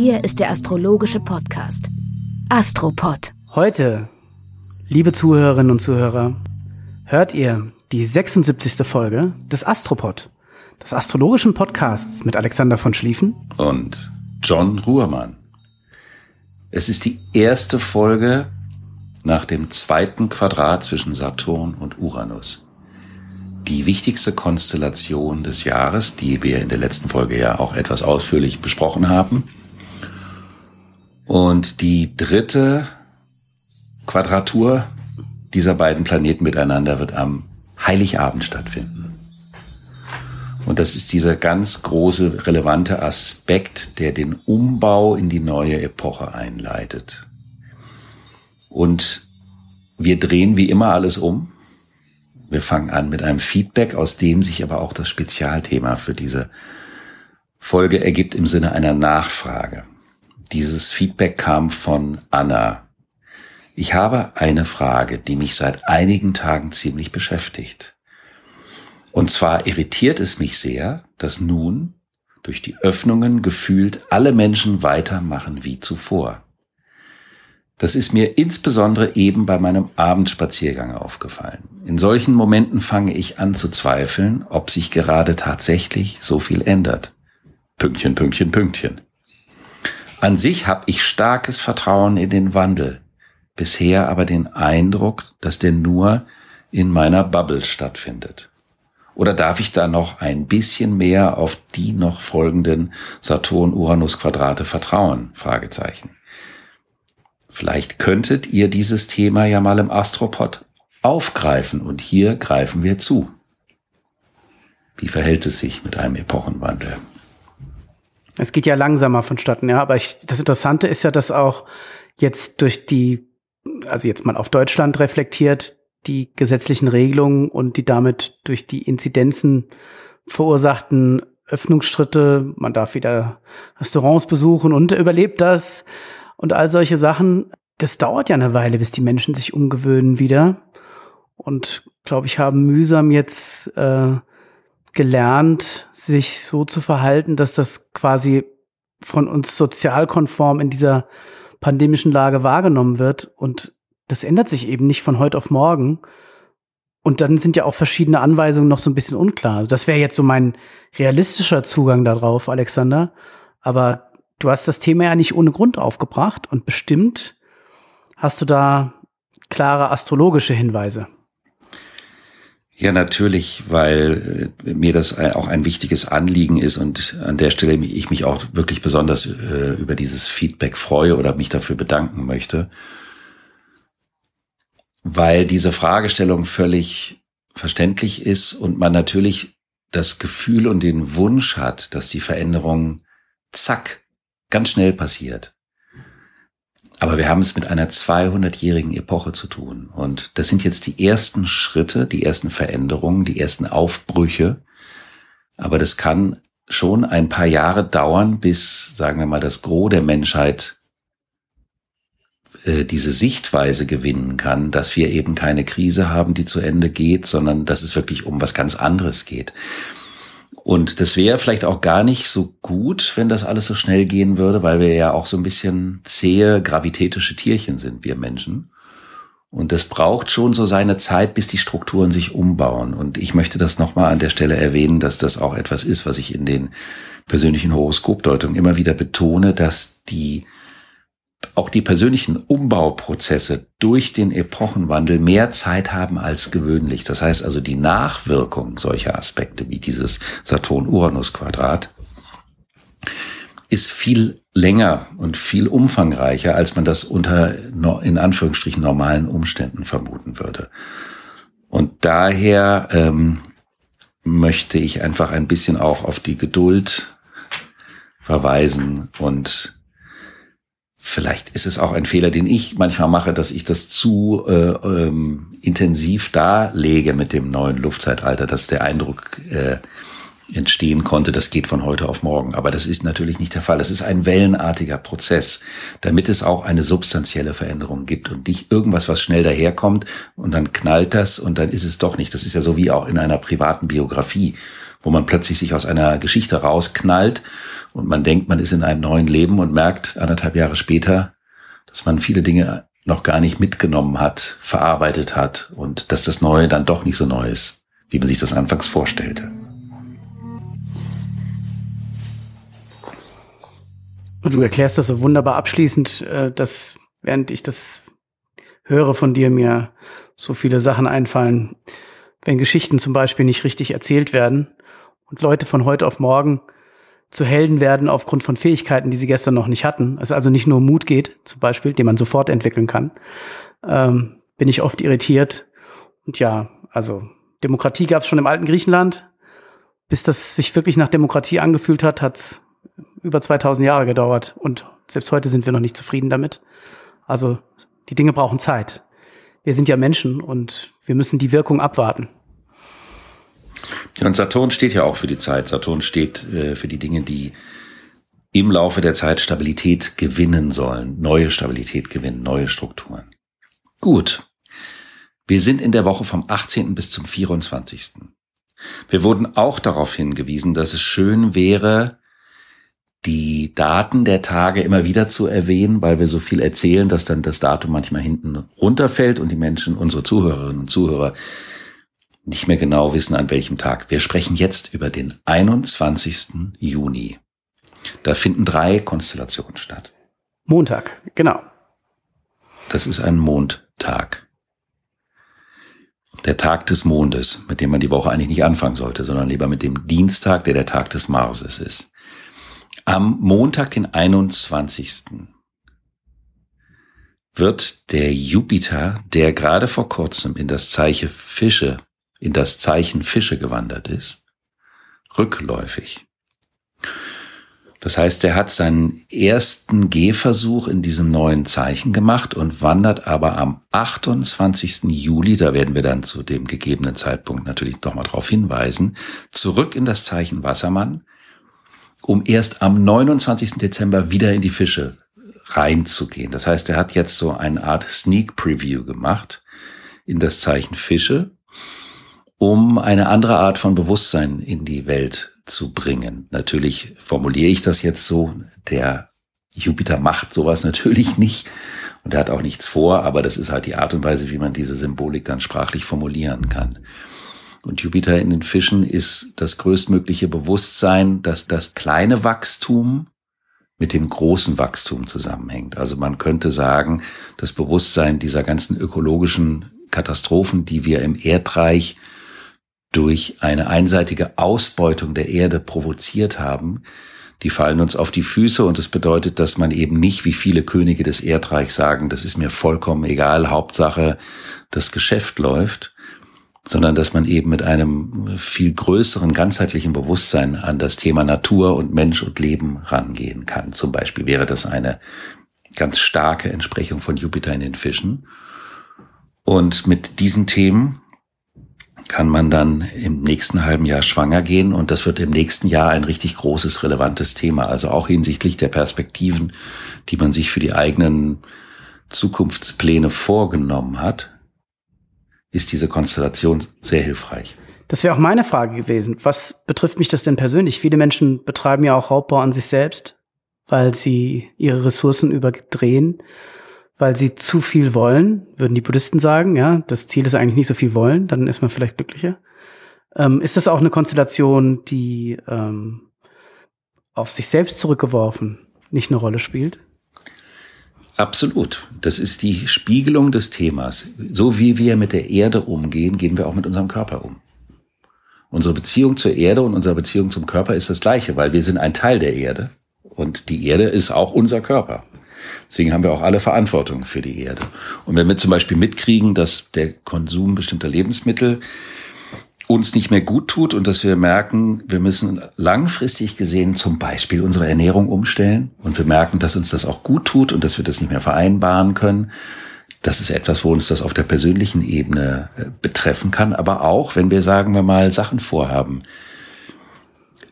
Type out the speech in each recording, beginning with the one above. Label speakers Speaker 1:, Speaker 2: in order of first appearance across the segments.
Speaker 1: Hier ist der astrologische Podcast. Astropod.
Speaker 2: Heute, liebe Zuhörerinnen und Zuhörer, hört ihr die 76. Folge des Astropod. des astrologischen Podcasts mit Alexander von Schlieffen
Speaker 3: und John Ruhrmann. Es ist die erste Folge nach dem zweiten Quadrat zwischen Saturn und Uranus. Die wichtigste Konstellation des Jahres, die wir in der letzten Folge ja auch etwas ausführlich besprochen haben. Und die dritte Quadratur dieser beiden Planeten miteinander wird am Heiligabend stattfinden. Und das ist dieser ganz große, relevante Aspekt, der den Umbau in die neue Epoche einleitet. Und wir drehen wie immer alles um. Wir fangen an mit einem Feedback, aus dem sich aber auch das Spezialthema für diese Folge ergibt im Sinne einer Nachfrage. Dieses Feedback kam von Anna. Ich habe eine Frage, die mich seit einigen Tagen ziemlich beschäftigt. Und zwar irritiert es mich sehr, dass nun durch die Öffnungen gefühlt alle Menschen weitermachen wie zuvor. Das ist mir insbesondere eben bei meinem Abendspaziergang aufgefallen. In solchen Momenten fange ich an zu zweifeln, ob sich gerade tatsächlich so viel ändert. Pünktchen, Pünktchen, Pünktchen. An sich habe ich starkes Vertrauen in den Wandel, bisher aber den Eindruck, dass der nur in meiner Bubble stattfindet. Oder darf ich da noch ein bisschen mehr auf die noch folgenden Saturn-Uranus-Quadrate vertrauen? Fragezeichen. Vielleicht könntet ihr dieses Thema ja mal im Astropod aufgreifen und hier greifen wir zu. Wie verhält es sich mit einem Epochenwandel?
Speaker 2: Es geht ja langsamer vonstatten, ja, aber ich, das Interessante ist ja, dass auch jetzt durch die, also jetzt mal auf Deutschland reflektiert, die gesetzlichen Regelungen und die damit durch die Inzidenzen verursachten Öffnungsschritte, man darf wieder Restaurants besuchen und überlebt das und all solche Sachen. Das dauert ja eine Weile, bis die Menschen sich umgewöhnen wieder. Und glaube ich, haben mühsam jetzt äh, gelernt, sich so zu verhalten, dass das quasi von uns sozialkonform in dieser pandemischen Lage wahrgenommen wird. Und das ändert sich eben nicht von heute auf morgen. Und dann sind ja auch verschiedene Anweisungen noch so ein bisschen unklar. Also das wäre jetzt so mein realistischer Zugang darauf, Alexander. Aber du hast das Thema ja nicht ohne Grund aufgebracht und bestimmt hast du da klare astrologische Hinweise.
Speaker 3: Ja, natürlich, weil äh, mir das auch ein wichtiges Anliegen ist und an der Stelle ich mich auch wirklich besonders äh, über dieses Feedback freue oder mich dafür bedanken möchte weil diese Fragestellung völlig verständlich ist und man natürlich das Gefühl und den Wunsch hat, dass die Veränderung zack, ganz schnell passiert. Aber wir haben es mit einer 200-jährigen Epoche zu tun. Und das sind jetzt die ersten Schritte, die ersten Veränderungen, die ersten Aufbrüche. Aber das kann schon ein paar Jahre dauern, bis, sagen wir mal, das Gros der Menschheit äh, diese Sichtweise gewinnen kann, dass wir eben keine Krise haben, die zu Ende geht, sondern dass es wirklich um was ganz anderes geht. Und das wäre vielleicht auch gar nicht so gut, wenn das alles so schnell gehen würde, weil wir ja auch so ein bisschen zähe, gravitätische Tierchen sind, wir Menschen. Und es braucht schon so seine Zeit, bis die Strukturen sich umbauen. Und ich möchte das nochmal an der Stelle erwähnen, dass das auch etwas ist, was ich in den persönlichen Horoskopdeutungen immer wieder betone, dass die auch die persönlichen Umbauprozesse durch den Epochenwandel mehr Zeit haben als gewöhnlich. Das heißt also, die Nachwirkung solcher Aspekte wie dieses Saturn-Uranus-Quadrat ist viel länger und viel umfangreicher, als man das unter in Anführungsstrichen normalen Umständen vermuten würde. Und daher ähm, möchte ich einfach ein bisschen auch auf die Geduld verweisen und vielleicht ist es auch ein Fehler, den ich manchmal mache, dass ich das zu äh, ähm, intensiv darlege mit dem neuen Luftzeitalter, dass der Eindruck äh, entstehen konnte, das geht von heute auf morgen. Aber das ist natürlich nicht der Fall. Es ist ein wellenartiger Prozess, damit es auch eine substanzielle Veränderung gibt und nicht irgendwas, was schnell daherkommt und dann knallt das und dann ist es doch nicht. Das ist ja so wie auch in einer privaten Biografie, wo man plötzlich sich aus einer Geschichte rausknallt und man denkt, man ist in einem neuen Leben und merkt anderthalb Jahre später, dass man viele Dinge noch gar nicht mitgenommen hat, verarbeitet hat und dass das Neue dann doch nicht so neu ist, wie man sich das anfangs vorstellte.
Speaker 2: Und du erklärst das so wunderbar abschließend, äh, dass während ich das höre von dir, mir so viele Sachen einfallen, wenn Geschichten zum Beispiel nicht richtig erzählt werden und Leute von heute auf morgen zu Helden werden aufgrund von Fähigkeiten, die sie gestern noch nicht hatten. Es also nicht nur Mut geht, zum Beispiel, den man sofort entwickeln kann, ähm, bin ich oft irritiert. Und ja, also Demokratie gab es schon im alten Griechenland. Bis das sich wirklich nach Demokratie angefühlt hat, hat's über 2000 Jahre gedauert und selbst heute sind wir noch nicht zufrieden damit. Also die Dinge brauchen Zeit. Wir sind ja Menschen und wir müssen die Wirkung abwarten.
Speaker 3: Und Saturn steht ja auch für die Zeit. Saturn steht äh, für die Dinge, die im Laufe der Zeit Stabilität gewinnen sollen, neue Stabilität gewinnen, neue Strukturen. Gut. Wir sind in der Woche vom 18. bis zum 24. Wir wurden auch darauf hingewiesen, dass es schön wäre, die Daten der Tage immer wieder zu erwähnen, weil wir so viel erzählen, dass dann das Datum manchmal hinten runterfällt und die Menschen, unsere Zuhörerinnen und Zuhörer, nicht mehr genau wissen, an welchem Tag. Wir sprechen jetzt über den 21. Juni. Da finden drei Konstellationen statt.
Speaker 2: Montag, genau.
Speaker 3: Das ist ein Mondtag. Der Tag des Mondes, mit dem man die Woche eigentlich nicht anfangen sollte, sondern lieber mit dem Dienstag, der der Tag des Marses ist. Am Montag, den 21. wird der Jupiter, der gerade vor kurzem in das Zeichen Fische, in das Zeichen Fische gewandert ist, rückläufig. Das heißt, er hat seinen ersten Gehversuch in diesem neuen Zeichen gemacht und wandert aber am 28. Juli, da werden wir dann zu dem gegebenen Zeitpunkt natürlich nochmal darauf hinweisen, zurück in das Zeichen Wassermann, um erst am 29. Dezember wieder in die Fische reinzugehen. Das heißt, er hat jetzt so eine Art Sneak Preview gemacht in das Zeichen Fische, um eine andere Art von Bewusstsein in die Welt zu bringen. Natürlich formuliere ich das jetzt so, der Jupiter macht sowas natürlich nicht und er hat auch nichts vor, aber das ist halt die Art und Weise, wie man diese Symbolik dann sprachlich formulieren kann. Und Jupiter in den Fischen ist das größtmögliche Bewusstsein, dass das kleine Wachstum mit dem großen Wachstum zusammenhängt. Also man könnte sagen, das Bewusstsein dieser ganzen ökologischen Katastrophen, die wir im Erdreich durch eine einseitige Ausbeutung der Erde provoziert haben, die fallen uns auf die Füße und das bedeutet, dass man eben nicht wie viele Könige des Erdreichs sagen, das ist mir vollkommen egal, Hauptsache das Geschäft läuft, sondern dass man eben mit einem viel größeren ganzheitlichen Bewusstsein an das Thema Natur und Mensch und Leben rangehen kann. Zum Beispiel wäre das eine ganz starke Entsprechung von Jupiter in den Fischen. Und mit diesen Themen kann man dann im nächsten halben Jahr schwanger gehen und das wird im nächsten Jahr ein richtig großes, relevantes Thema. Also auch hinsichtlich der Perspektiven, die man sich für die eigenen Zukunftspläne vorgenommen hat, ist diese Konstellation sehr hilfreich.
Speaker 2: Das wäre auch meine Frage gewesen. Was betrifft mich das denn persönlich? Viele Menschen betreiben ja auch Raubbau an sich selbst, weil sie ihre Ressourcen überdrehen, weil sie zu viel wollen, würden die Buddhisten sagen. Ja, das Ziel ist eigentlich nicht so viel wollen, dann ist man vielleicht glücklicher. Ähm, ist das auch eine Konstellation, die ähm, auf sich selbst zurückgeworfen nicht eine Rolle spielt?
Speaker 3: Absolut. Das ist die Spiegelung des Themas. So wie wir mit der Erde umgehen, gehen wir auch mit unserem Körper um. Unsere Beziehung zur Erde und unsere Beziehung zum Körper ist das gleiche, weil wir sind ein Teil der Erde und die Erde ist auch unser Körper. Deswegen haben wir auch alle Verantwortung für die Erde. Und wenn wir zum Beispiel mitkriegen, dass der Konsum bestimmter Lebensmittel uns nicht mehr gut tut und dass wir merken, wir müssen langfristig gesehen zum Beispiel unsere Ernährung umstellen und wir merken, dass uns das auch gut tut und dass wir das nicht mehr vereinbaren können. Das ist etwas, wo uns das auf der persönlichen Ebene äh, betreffen kann, aber auch, wenn wir sagen wir mal Sachen vorhaben.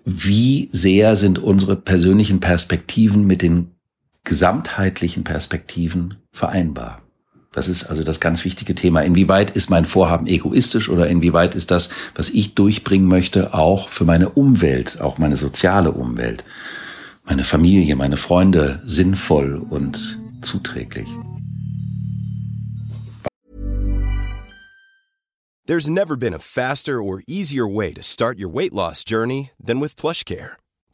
Speaker 3: Wie sehr sind unsere persönlichen Perspektiven mit den gesamtheitlichen Perspektiven vereinbar? Das ist also das ganz wichtige Thema. Inwieweit ist mein Vorhaben egoistisch oder inwieweit ist das, was ich durchbringen möchte, auch für meine Umwelt, auch meine soziale Umwelt, meine Familie, meine Freunde sinnvoll und zuträglich?
Speaker 4: There's never been a faster or easier way to start your weight loss journey than with PlushCare.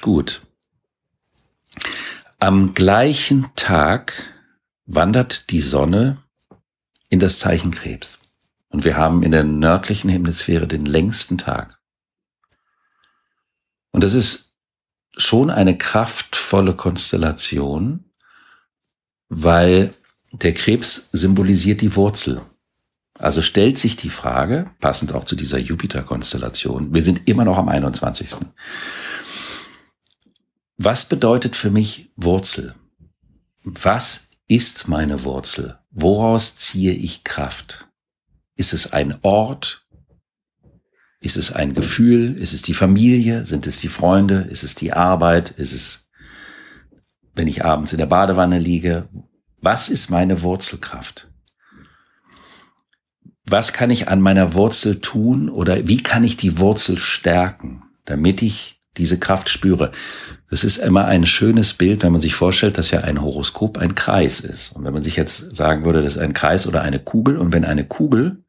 Speaker 3: Gut. Am gleichen Tag wandert die Sonne in das Zeichen Krebs. Und wir haben in der nördlichen Hemisphäre den längsten Tag. Und das ist schon eine kraftvolle Konstellation, weil der Krebs symbolisiert die Wurzel. Also stellt sich die Frage, passend auch zu dieser Jupiter-Konstellation, wir sind immer noch am 21. Was bedeutet für mich Wurzel? Was ist meine Wurzel? Woraus ziehe ich Kraft? Ist es ein Ort? Ist es ein Gefühl? Ist es die Familie? Sind es die Freunde? Ist es die Arbeit? Ist es, wenn ich abends in der Badewanne liege? Was ist meine Wurzelkraft? Was kann ich an meiner Wurzel tun oder wie kann ich die Wurzel stärken, damit ich diese Kraft spüre? Es ist immer ein schönes Bild, wenn man sich vorstellt, dass ja ein Horoskop ein Kreis ist. Und wenn man sich jetzt sagen würde, das ist ein Kreis oder eine Kugel, und wenn eine Kugel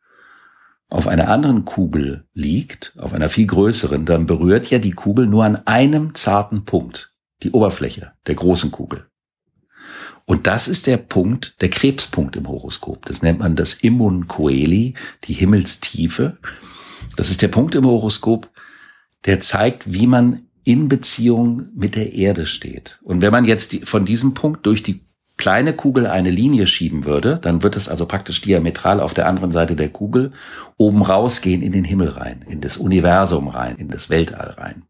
Speaker 3: auf einer anderen Kugel liegt, auf einer viel größeren, dann berührt ja die Kugel nur an einem zarten Punkt, die Oberfläche der großen Kugel. Und das ist der Punkt, der Krebspunkt im Horoskop. Das nennt man das Immun Coeli, die Himmelstiefe. Das ist der Punkt im Horoskop, der zeigt, wie man in Beziehung mit der Erde steht. Und wenn man jetzt die, von diesem Punkt durch die kleine Kugel eine Linie schieben würde, dann wird es also praktisch diametral auf der anderen Seite der Kugel oben rausgehen in den Himmel rein, in das Universum rein, in das Weltall rein.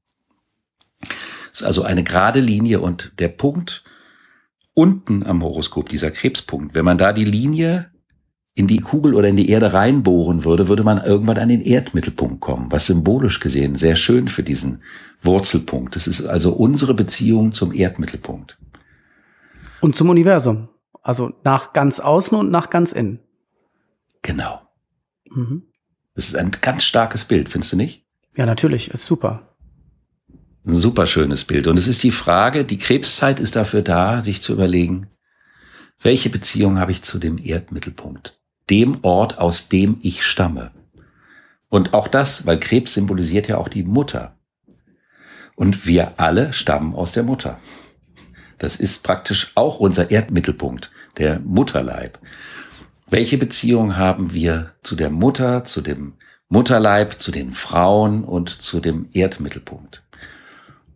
Speaker 3: Es ist also eine gerade Linie und der Punkt unten am Horoskop, dieser Krebspunkt, wenn man da die Linie in die Kugel oder in die Erde reinbohren würde, würde man irgendwann an den Erdmittelpunkt kommen, was symbolisch gesehen sehr schön für diesen Wurzelpunkt. Das ist also unsere Beziehung zum Erdmittelpunkt.
Speaker 2: Und zum Universum. Also nach ganz außen und nach ganz innen.
Speaker 3: Genau. Mhm. Das ist ein ganz starkes Bild, findest du nicht?
Speaker 2: Ja, natürlich. Ist super.
Speaker 3: Ein super schönes Bild. Und es ist die Frage, die Krebszeit ist dafür da, sich zu überlegen, welche Beziehung habe ich zu dem Erdmittelpunkt? Dem Ort, aus dem ich stamme. Und auch das, weil Krebs symbolisiert ja auch die Mutter. Und wir alle stammen aus der Mutter. Das ist praktisch auch unser Erdmittelpunkt, der Mutterleib. Welche Beziehung haben wir zu der Mutter, zu dem Mutterleib, zu den Frauen und zu dem Erdmittelpunkt?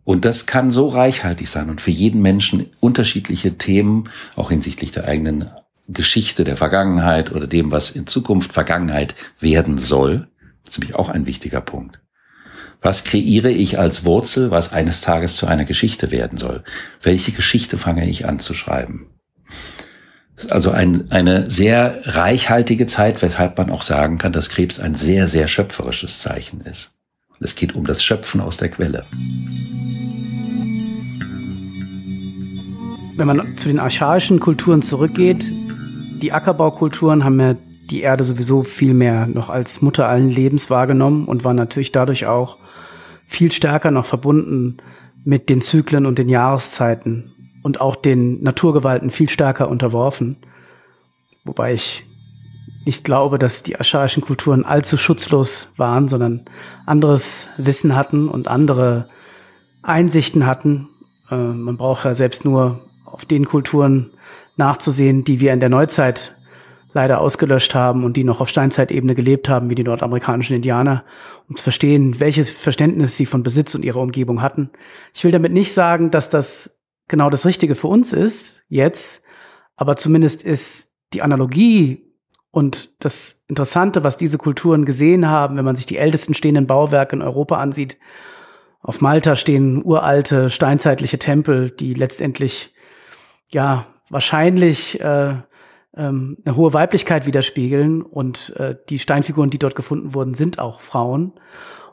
Speaker 3: Und das kann so reichhaltig sein und für jeden Menschen unterschiedliche Themen, auch hinsichtlich der eigenen Geschichte der Vergangenheit oder dem, was in Zukunft Vergangenheit werden soll. Das ist nämlich auch ein wichtiger Punkt. Was kreiere ich als Wurzel, was eines Tages zu einer Geschichte werden soll? Welche Geschichte fange ich an zu schreiben? Das ist also ein, eine sehr reichhaltige Zeit, weshalb man auch sagen kann, dass Krebs ein sehr, sehr schöpferisches Zeichen ist. Es geht um das Schöpfen aus der Quelle.
Speaker 2: Wenn man zu den archaischen Kulturen zurückgeht, die Ackerbaukulturen haben ja die Erde sowieso viel mehr noch als Mutter allen Lebens wahrgenommen und waren natürlich dadurch auch viel stärker noch verbunden mit den Zyklen und den Jahreszeiten und auch den Naturgewalten viel stärker unterworfen. Wobei ich nicht glaube, dass die archaischen Kulturen allzu schutzlos waren, sondern anderes Wissen hatten und andere Einsichten hatten. Äh, man braucht ja selbst nur auf den Kulturen nachzusehen, die wir in der Neuzeit leider ausgelöscht haben und die noch auf Steinzeitebene gelebt haben, wie die nordamerikanischen Indianer, um zu verstehen, welches Verständnis sie von Besitz und ihrer Umgebung hatten. Ich will damit nicht sagen, dass das genau das Richtige für uns ist, jetzt, aber zumindest ist die Analogie und das Interessante, was diese Kulturen gesehen haben, wenn man sich die ältesten stehenden Bauwerke in Europa ansieht, auf Malta stehen uralte steinzeitliche Tempel, die letztendlich ja wahrscheinlich äh, ähm, eine hohe Weiblichkeit widerspiegeln und äh, die Steinfiguren, die dort gefunden wurden, sind auch Frauen.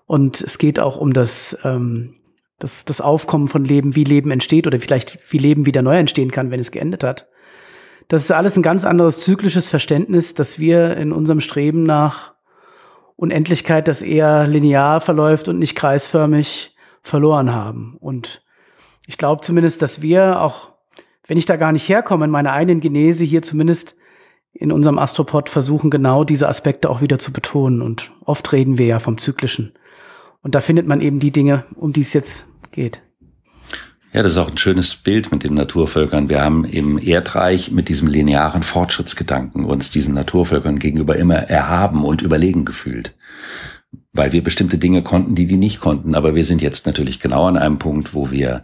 Speaker 2: Und es geht auch um das, ähm, das, das Aufkommen von Leben, wie Leben entsteht oder vielleicht wie Leben wieder neu entstehen kann, wenn es geendet hat. Das ist alles ein ganz anderes zyklisches Verständnis, dass wir in unserem Streben nach Unendlichkeit, das eher linear verläuft und nicht kreisförmig, verloren haben. Und ich glaube zumindest, dass wir auch wenn ich da gar nicht herkomme in meiner eigenen Genese, hier zumindest in unserem Astropod versuchen, genau diese Aspekte auch wieder zu betonen. Und oft reden wir ja vom Zyklischen. Und da findet man eben die Dinge, um die es jetzt geht.
Speaker 3: Ja, das ist auch ein schönes Bild mit den Naturvölkern. Wir haben im Erdreich mit diesem linearen Fortschrittsgedanken uns diesen Naturvölkern gegenüber immer erhaben und überlegen gefühlt. Weil wir bestimmte Dinge konnten, die die nicht konnten. Aber wir sind jetzt natürlich genau an einem Punkt, wo wir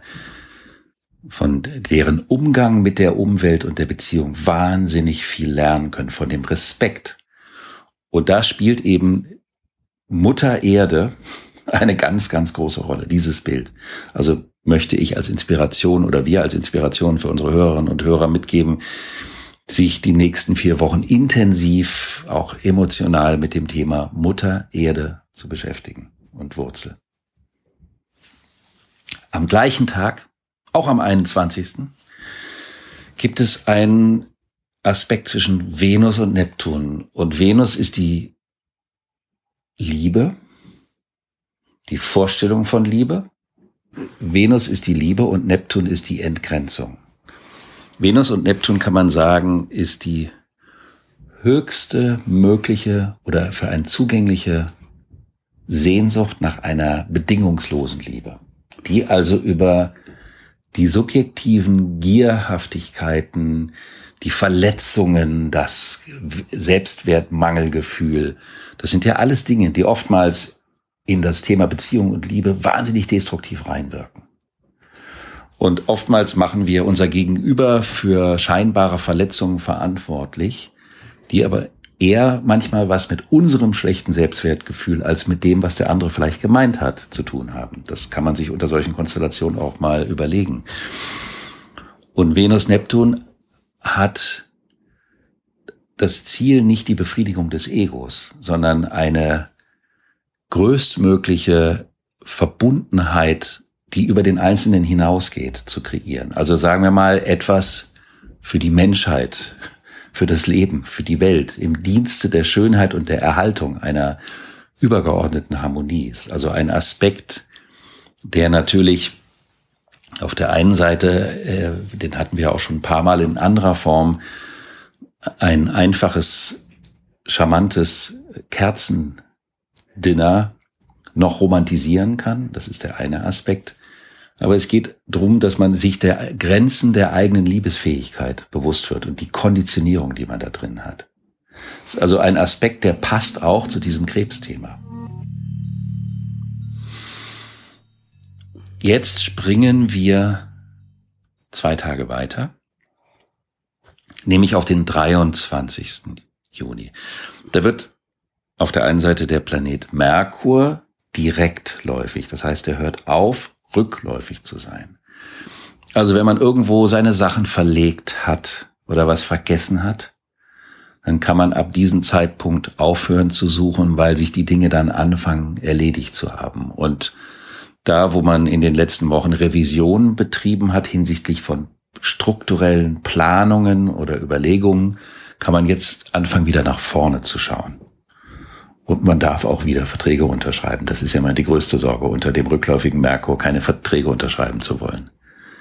Speaker 3: von deren Umgang mit der Umwelt und der Beziehung wahnsinnig viel lernen können, von dem Respekt. Und da spielt eben Mutter Erde eine ganz, ganz große Rolle, dieses Bild. Also möchte ich als Inspiration oder wir als Inspiration für unsere Hörerinnen und Hörer mitgeben, sich die nächsten vier Wochen intensiv, auch emotional mit dem Thema Mutter Erde zu beschäftigen und Wurzel. Am gleichen Tag auch am 21. gibt es einen Aspekt zwischen Venus und Neptun. Und Venus ist die Liebe, die Vorstellung von Liebe. Venus ist die Liebe und Neptun ist die Entgrenzung. Venus und Neptun kann man sagen, ist die höchste mögliche oder für ein zugängliche Sehnsucht nach einer bedingungslosen Liebe, die also über die subjektiven Gierhaftigkeiten, die Verletzungen, das Selbstwertmangelgefühl, das sind ja alles Dinge, die oftmals in das Thema Beziehung und Liebe wahnsinnig destruktiv reinwirken. Und oftmals machen wir unser Gegenüber für scheinbare Verletzungen verantwortlich, die aber eher manchmal was mit unserem schlechten Selbstwertgefühl als mit dem, was der andere vielleicht gemeint hat, zu tun haben. Das kann man sich unter solchen Konstellationen auch mal überlegen. Und Venus-Neptun hat das Ziel nicht die Befriedigung des Egos, sondern eine größtmögliche Verbundenheit, die über den Einzelnen hinausgeht, zu kreieren. Also sagen wir mal etwas für die Menschheit, für das Leben, für die Welt, im Dienste der Schönheit und der Erhaltung einer übergeordneten Harmonie ist. Also ein Aspekt, der natürlich auf der einen Seite, äh, den hatten wir auch schon ein paar Mal in anderer Form, ein einfaches, charmantes Kerzendinner noch romantisieren kann. Das ist der eine Aspekt. Aber es geht darum, dass man sich der Grenzen der eigenen Liebesfähigkeit bewusst wird und die Konditionierung, die man da drin hat. Das ist also ein Aspekt, der passt auch zu diesem Krebsthema. Jetzt springen wir zwei Tage weiter, nämlich auf den 23. Juni. Da wird auf der einen Seite der Planet Merkur direktläufig, das heißt, er hört auf, rückläufig zu sein. Also wenn man irgendwo seine Sachen verlegt hat oder was vergessen hat, dann kann man ab diesem Zeitpunkt aufhören zu suchen, weil sich die Dinge dann anfangen erledigt zu haben. Und da, wo man in den letzten Wochen Revisionen betrieben hat hinsichtlich von strukturellen Planungen oder Überlegungen, kann man jetzt anfangen, wieder nach vorne zu schauen. Und man darf auch wieder Verträge unterschreiben. Das ist ja mal die größte Sorge, unter dem rückläufigen Merkur keine Verträge unterschreiben zu wollen.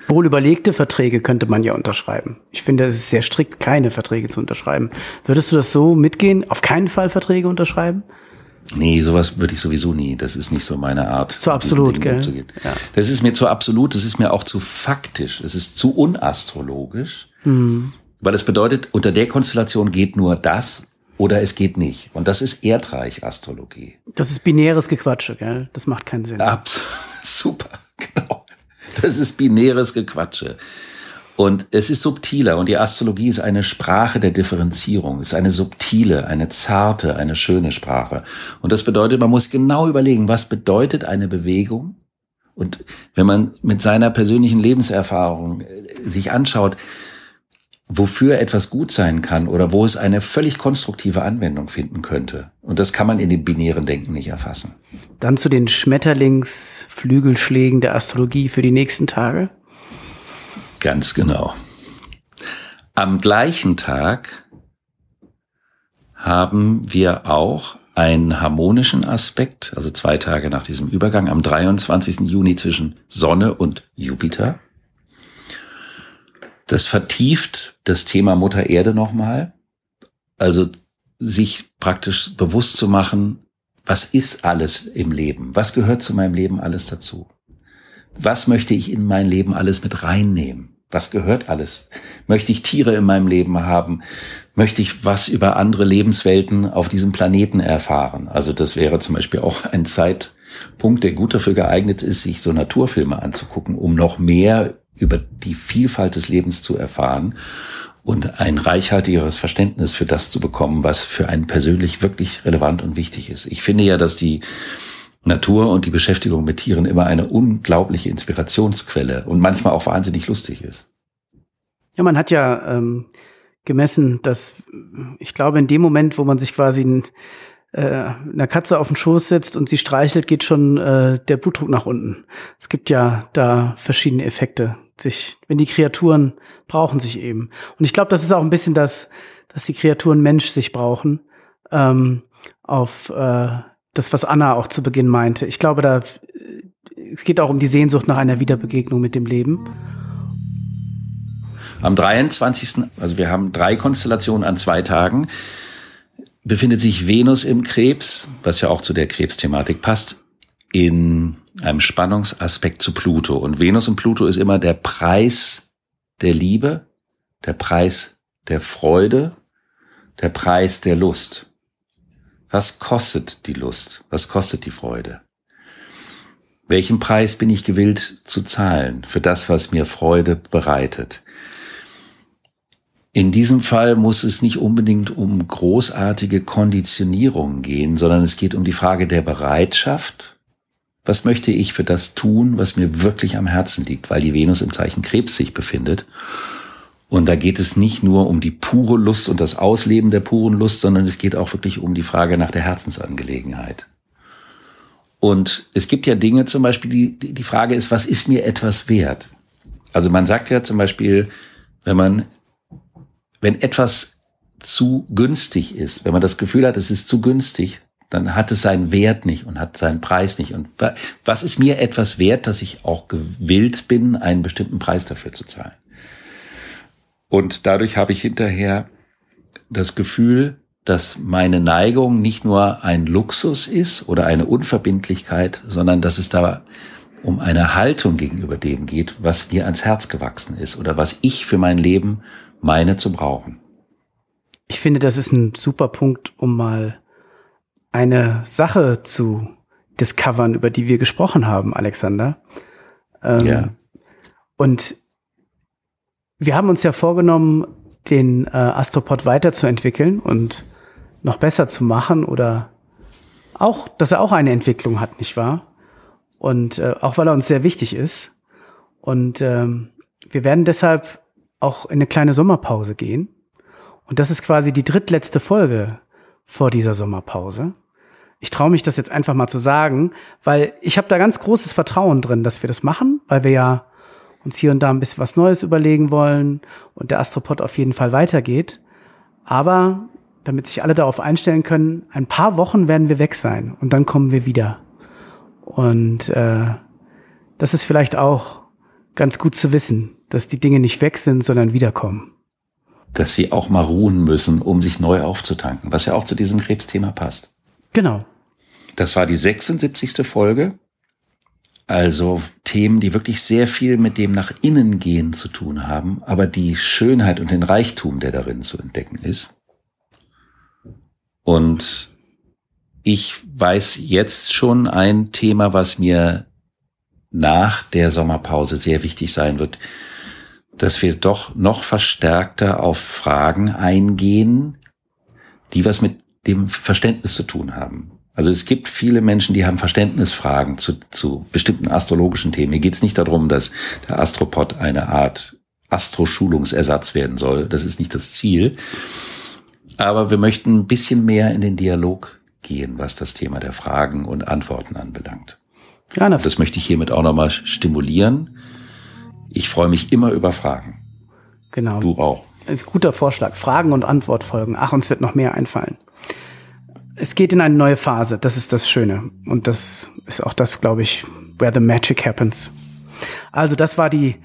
Speaker 2: Wohl überlegte Verträge könnte man ja unterschreiben. Ich finde, es ist sehr strikt, keine Verträge zu unterschreiben. Würdest du das so mitgehen? Auf keinen Fall Verträge unterschreiben?
Speaker 3: Nee, sowas würde ich sowieso nie. Das ist nicht so meine Art.
Speaker 2: Zu absolut, gell?
Speaker 3: Ja. Das ist mir zu absolut, das ist mir auch zu faktisch, es ist zu unastrologisch. Mhm. Weil es bedeutet, unter der Konstellation geht nur das oder es geht nicht. Und das ist Erdreich-Astrologie.
Speaker 2: Das ist binäres Gequatsche, gell? Das macht keinen Sinn.
Speaker 3: Absolut. Super, genau. Das ist binäres Gequatsche. Und es ist subtiler und die Astrologie ist eine Sprache der Differenzierung, ist eine subtile, eine zarte, eine schöne Sprache. Und das bedeutet, man muss genau überlegen, was bedeutet eine Bewegung? Und wenn man mit seiner persönlichen Lebenserfahrung äh, sich anschaut, wofür etwas gut sein kann oder wo es eine völlig konstruktive Anwendung finden könnte. Und das kann man in dem binären Denken nicht erfassen.
Speaker 2: Dann zu den Schmetterlingsflügelschlägen der Astrologie für die nächsten Tage?
Speaker 3: Ganz genau. Am gleichen Tag haben wir auch einen harmonischen Aspekt, also zwei Tage nach diesem Übergang, am 23. Juni zwischen Sonne und Jupiter. Das vertieft das Thema Mutter Erde nochmal. Also sich praktisch bewusst zu machen, was ist alles im Leben? Was gehört zu meinem Leben alles dazu? Was möchte ich in mein Leben alles mit reinnehmen? Was gehört alles? Möchte ich Tiere in meinem Leben haben? Möchte ich was über andere Lebenswelten auf diesem Planeten erfahren? Also das wäre zum Beispiel auch ein Zeitpunkt, der gut dafür geeignet ist, sich so Naturfilme anzugucken, um noch mehr über die Vielfalt des Lebens zu erfahren und ein reichhaltigeres Verständnis für das zu bekommen, was für einen persönlich wirklich relevant und wichtig ist. Ich finde ja, dass die Natur und die Beschäftigung mit Tieren immer eine unglaubliche Inspirationsquelle und manchmal auch wahnsinnig lustig ist.
Speaker 2: Ja, man hat ja ähm, gemessen, dass ich glaube, in dem Moment, wo man sich quasi ein, äh, einer Katze auf den Schoß setzt und sie streichelt, geht schon äh, der Blutdruck nach unten. Es gibt ja da verschiedene Effekte sich, wenn die Kreaturen brauchen sich eben. Und ich glaube, das ist auch ein bisschen das, dass die Kreaturen Mensch sich brauchen, ähm, auf äh, das, was Anna auch zu Beginn meinte. Ich glaube, da es geht auch um die Sehnsucht nach einer Wiederbegegnung mit dem Leben.
Speaker 3: Am 23., also wir haben drei Konstellationen an zwei Tagen, befindet sich Venus im Krebs, was ja auch zu der Krebsthematik passt, in einem Spannungsaspekt zu Pluto. Und Venus und Pluto ist immer der Preis der Liebe, der Preis der Freude, der Preis der Lust. Was kostet die Lust? Was kostet die Freude? Welchen Preis bin ich gewillt zu zahlen für das, was mir Freude bereitet? In diesem Fall muss es nicht unbedingt um großartige Konditionierungen gehen, sondern es geht um die Frage der Bereitschaft was möchte ich für das tun, was mir wirklich am Herzen liegt, weil die Venus im Zeichen Krebs sich befindet. Und da geht es nicht nur um die pure Lust und das Ausleben der puren Lust, sondern es geht auch wirklich um die Frage nach der Herzensangelegenheit. Und es gibt ja Dinge zum Beispiel, die, die Frage ist, was ist mir etwas wert? Also man sagt ja zum Beispiel, wenn man, wenn etwas zu günstig ist, wenn man das Gefühl hat, es ist zu günstig, dann hat es seinen Wert nicht und hat seinen Preis nicht. Und was ist mir etwas wert, dass ich auch gewillt bin, einen bestimmten Preis dafür zu zahlen? Und dadurch habe ich hinterher das Gefühl, dass meine Neigung nicht nur ein Luxus ist oder eine Unverbindlichkeit, sondern dass es da um eine Haltung gegenüber dem geht, was mir ans Herz gewachsen ist oder was ich für mein Leben meine zu brauchen.
Speaker 2: Ich finde, das ist ein super Punkt, um mal eine Sache zu discovern, über die wir gesprochen haben, Alexander. Ähm, ja. Und wir haben uns ja vorgenommen, den äh, Astropod weiterzuentwickeln und noch besser zu machen oder auch, dass er auch eine Entwicklung hat, nicht wahr? Und äh, auch weil er uns sehr wichtig ist. Und ähm, wir werden deshalb auch in eine kleine Sommerpause gehen. Und das ist quasi die drittletzte Folge vor dieser Sommerpause ich traue mich das jetzt einfach mal zu sagen, weil ich habe da ganz großes Vertrauen drin, dass wir das machen, weil wir ja uns hier und da ein bisschen was Neues überlegen wollen und der Astropod auf jeden Fall weitergeht. Aber damit sich alle darauf einstellen können, ein paar Wochen werden wir weg sein und dann kommen wir wieder. Und äh, das ist vielleicht auch ganz gut zu wissen, dass die Dinge nicht weg sind, sondern wiederkommen.
Speaker 3: Dass sie auch mal ruhen müssen, um sich neu aufzutanken, was ja auch zu diesem Krebsthema passt.
Speaker 2: Genau.
Speaker 3: Das war die 76. Folge. Also Themen, die wirklich sehr viel mit dem nach innen gehen zu tun haben, aber die Schönheit und den Reichtum, der darin zu entdecken ist. Und ich weiß jetzt schon ein Thema, was mir nach der Sommerpause sehr wichtig sein wird, dass wir doch noch verstärkter auf Fragen eingehen, die was mit dem Verständnis zu tun haben. Also es gibt viele Menschen, die haben Verständnisfragen zu, zu bestimmten astrologischen Themen. Hier geht es nicht darum, dass der Astropod eine Art Astroschulungsersatz werden soll. Das ist nicht das Ziel. Aber wir möchten ein bisschen mehr in den Dialog gehen, was das Thema der Fragen und Antworten anbelangt. Ja, das möchte ich hiermit auch nochmal stimulieren. Ich freue mich immer über Fragen.
Speaker 2: Genau.
Speaker 3: Du auch.
Speaker 2: Ein guter Vorschlag. Fragen und Antwortfolgen. Ach, uns wird noch mehr einfallen es geht in eine neue Phase. Das ist das Schöne. Und das ist auch das, glaube ich, where the magic happens. Also das war die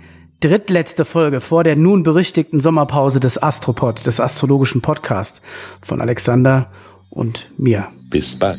Speaker 2: drittletzte Folge vor der nun berüchtigten Sommerpause des Astropod, des astrologischen Podcasts von Alexander und mir.
Speaker 3: Bis bald.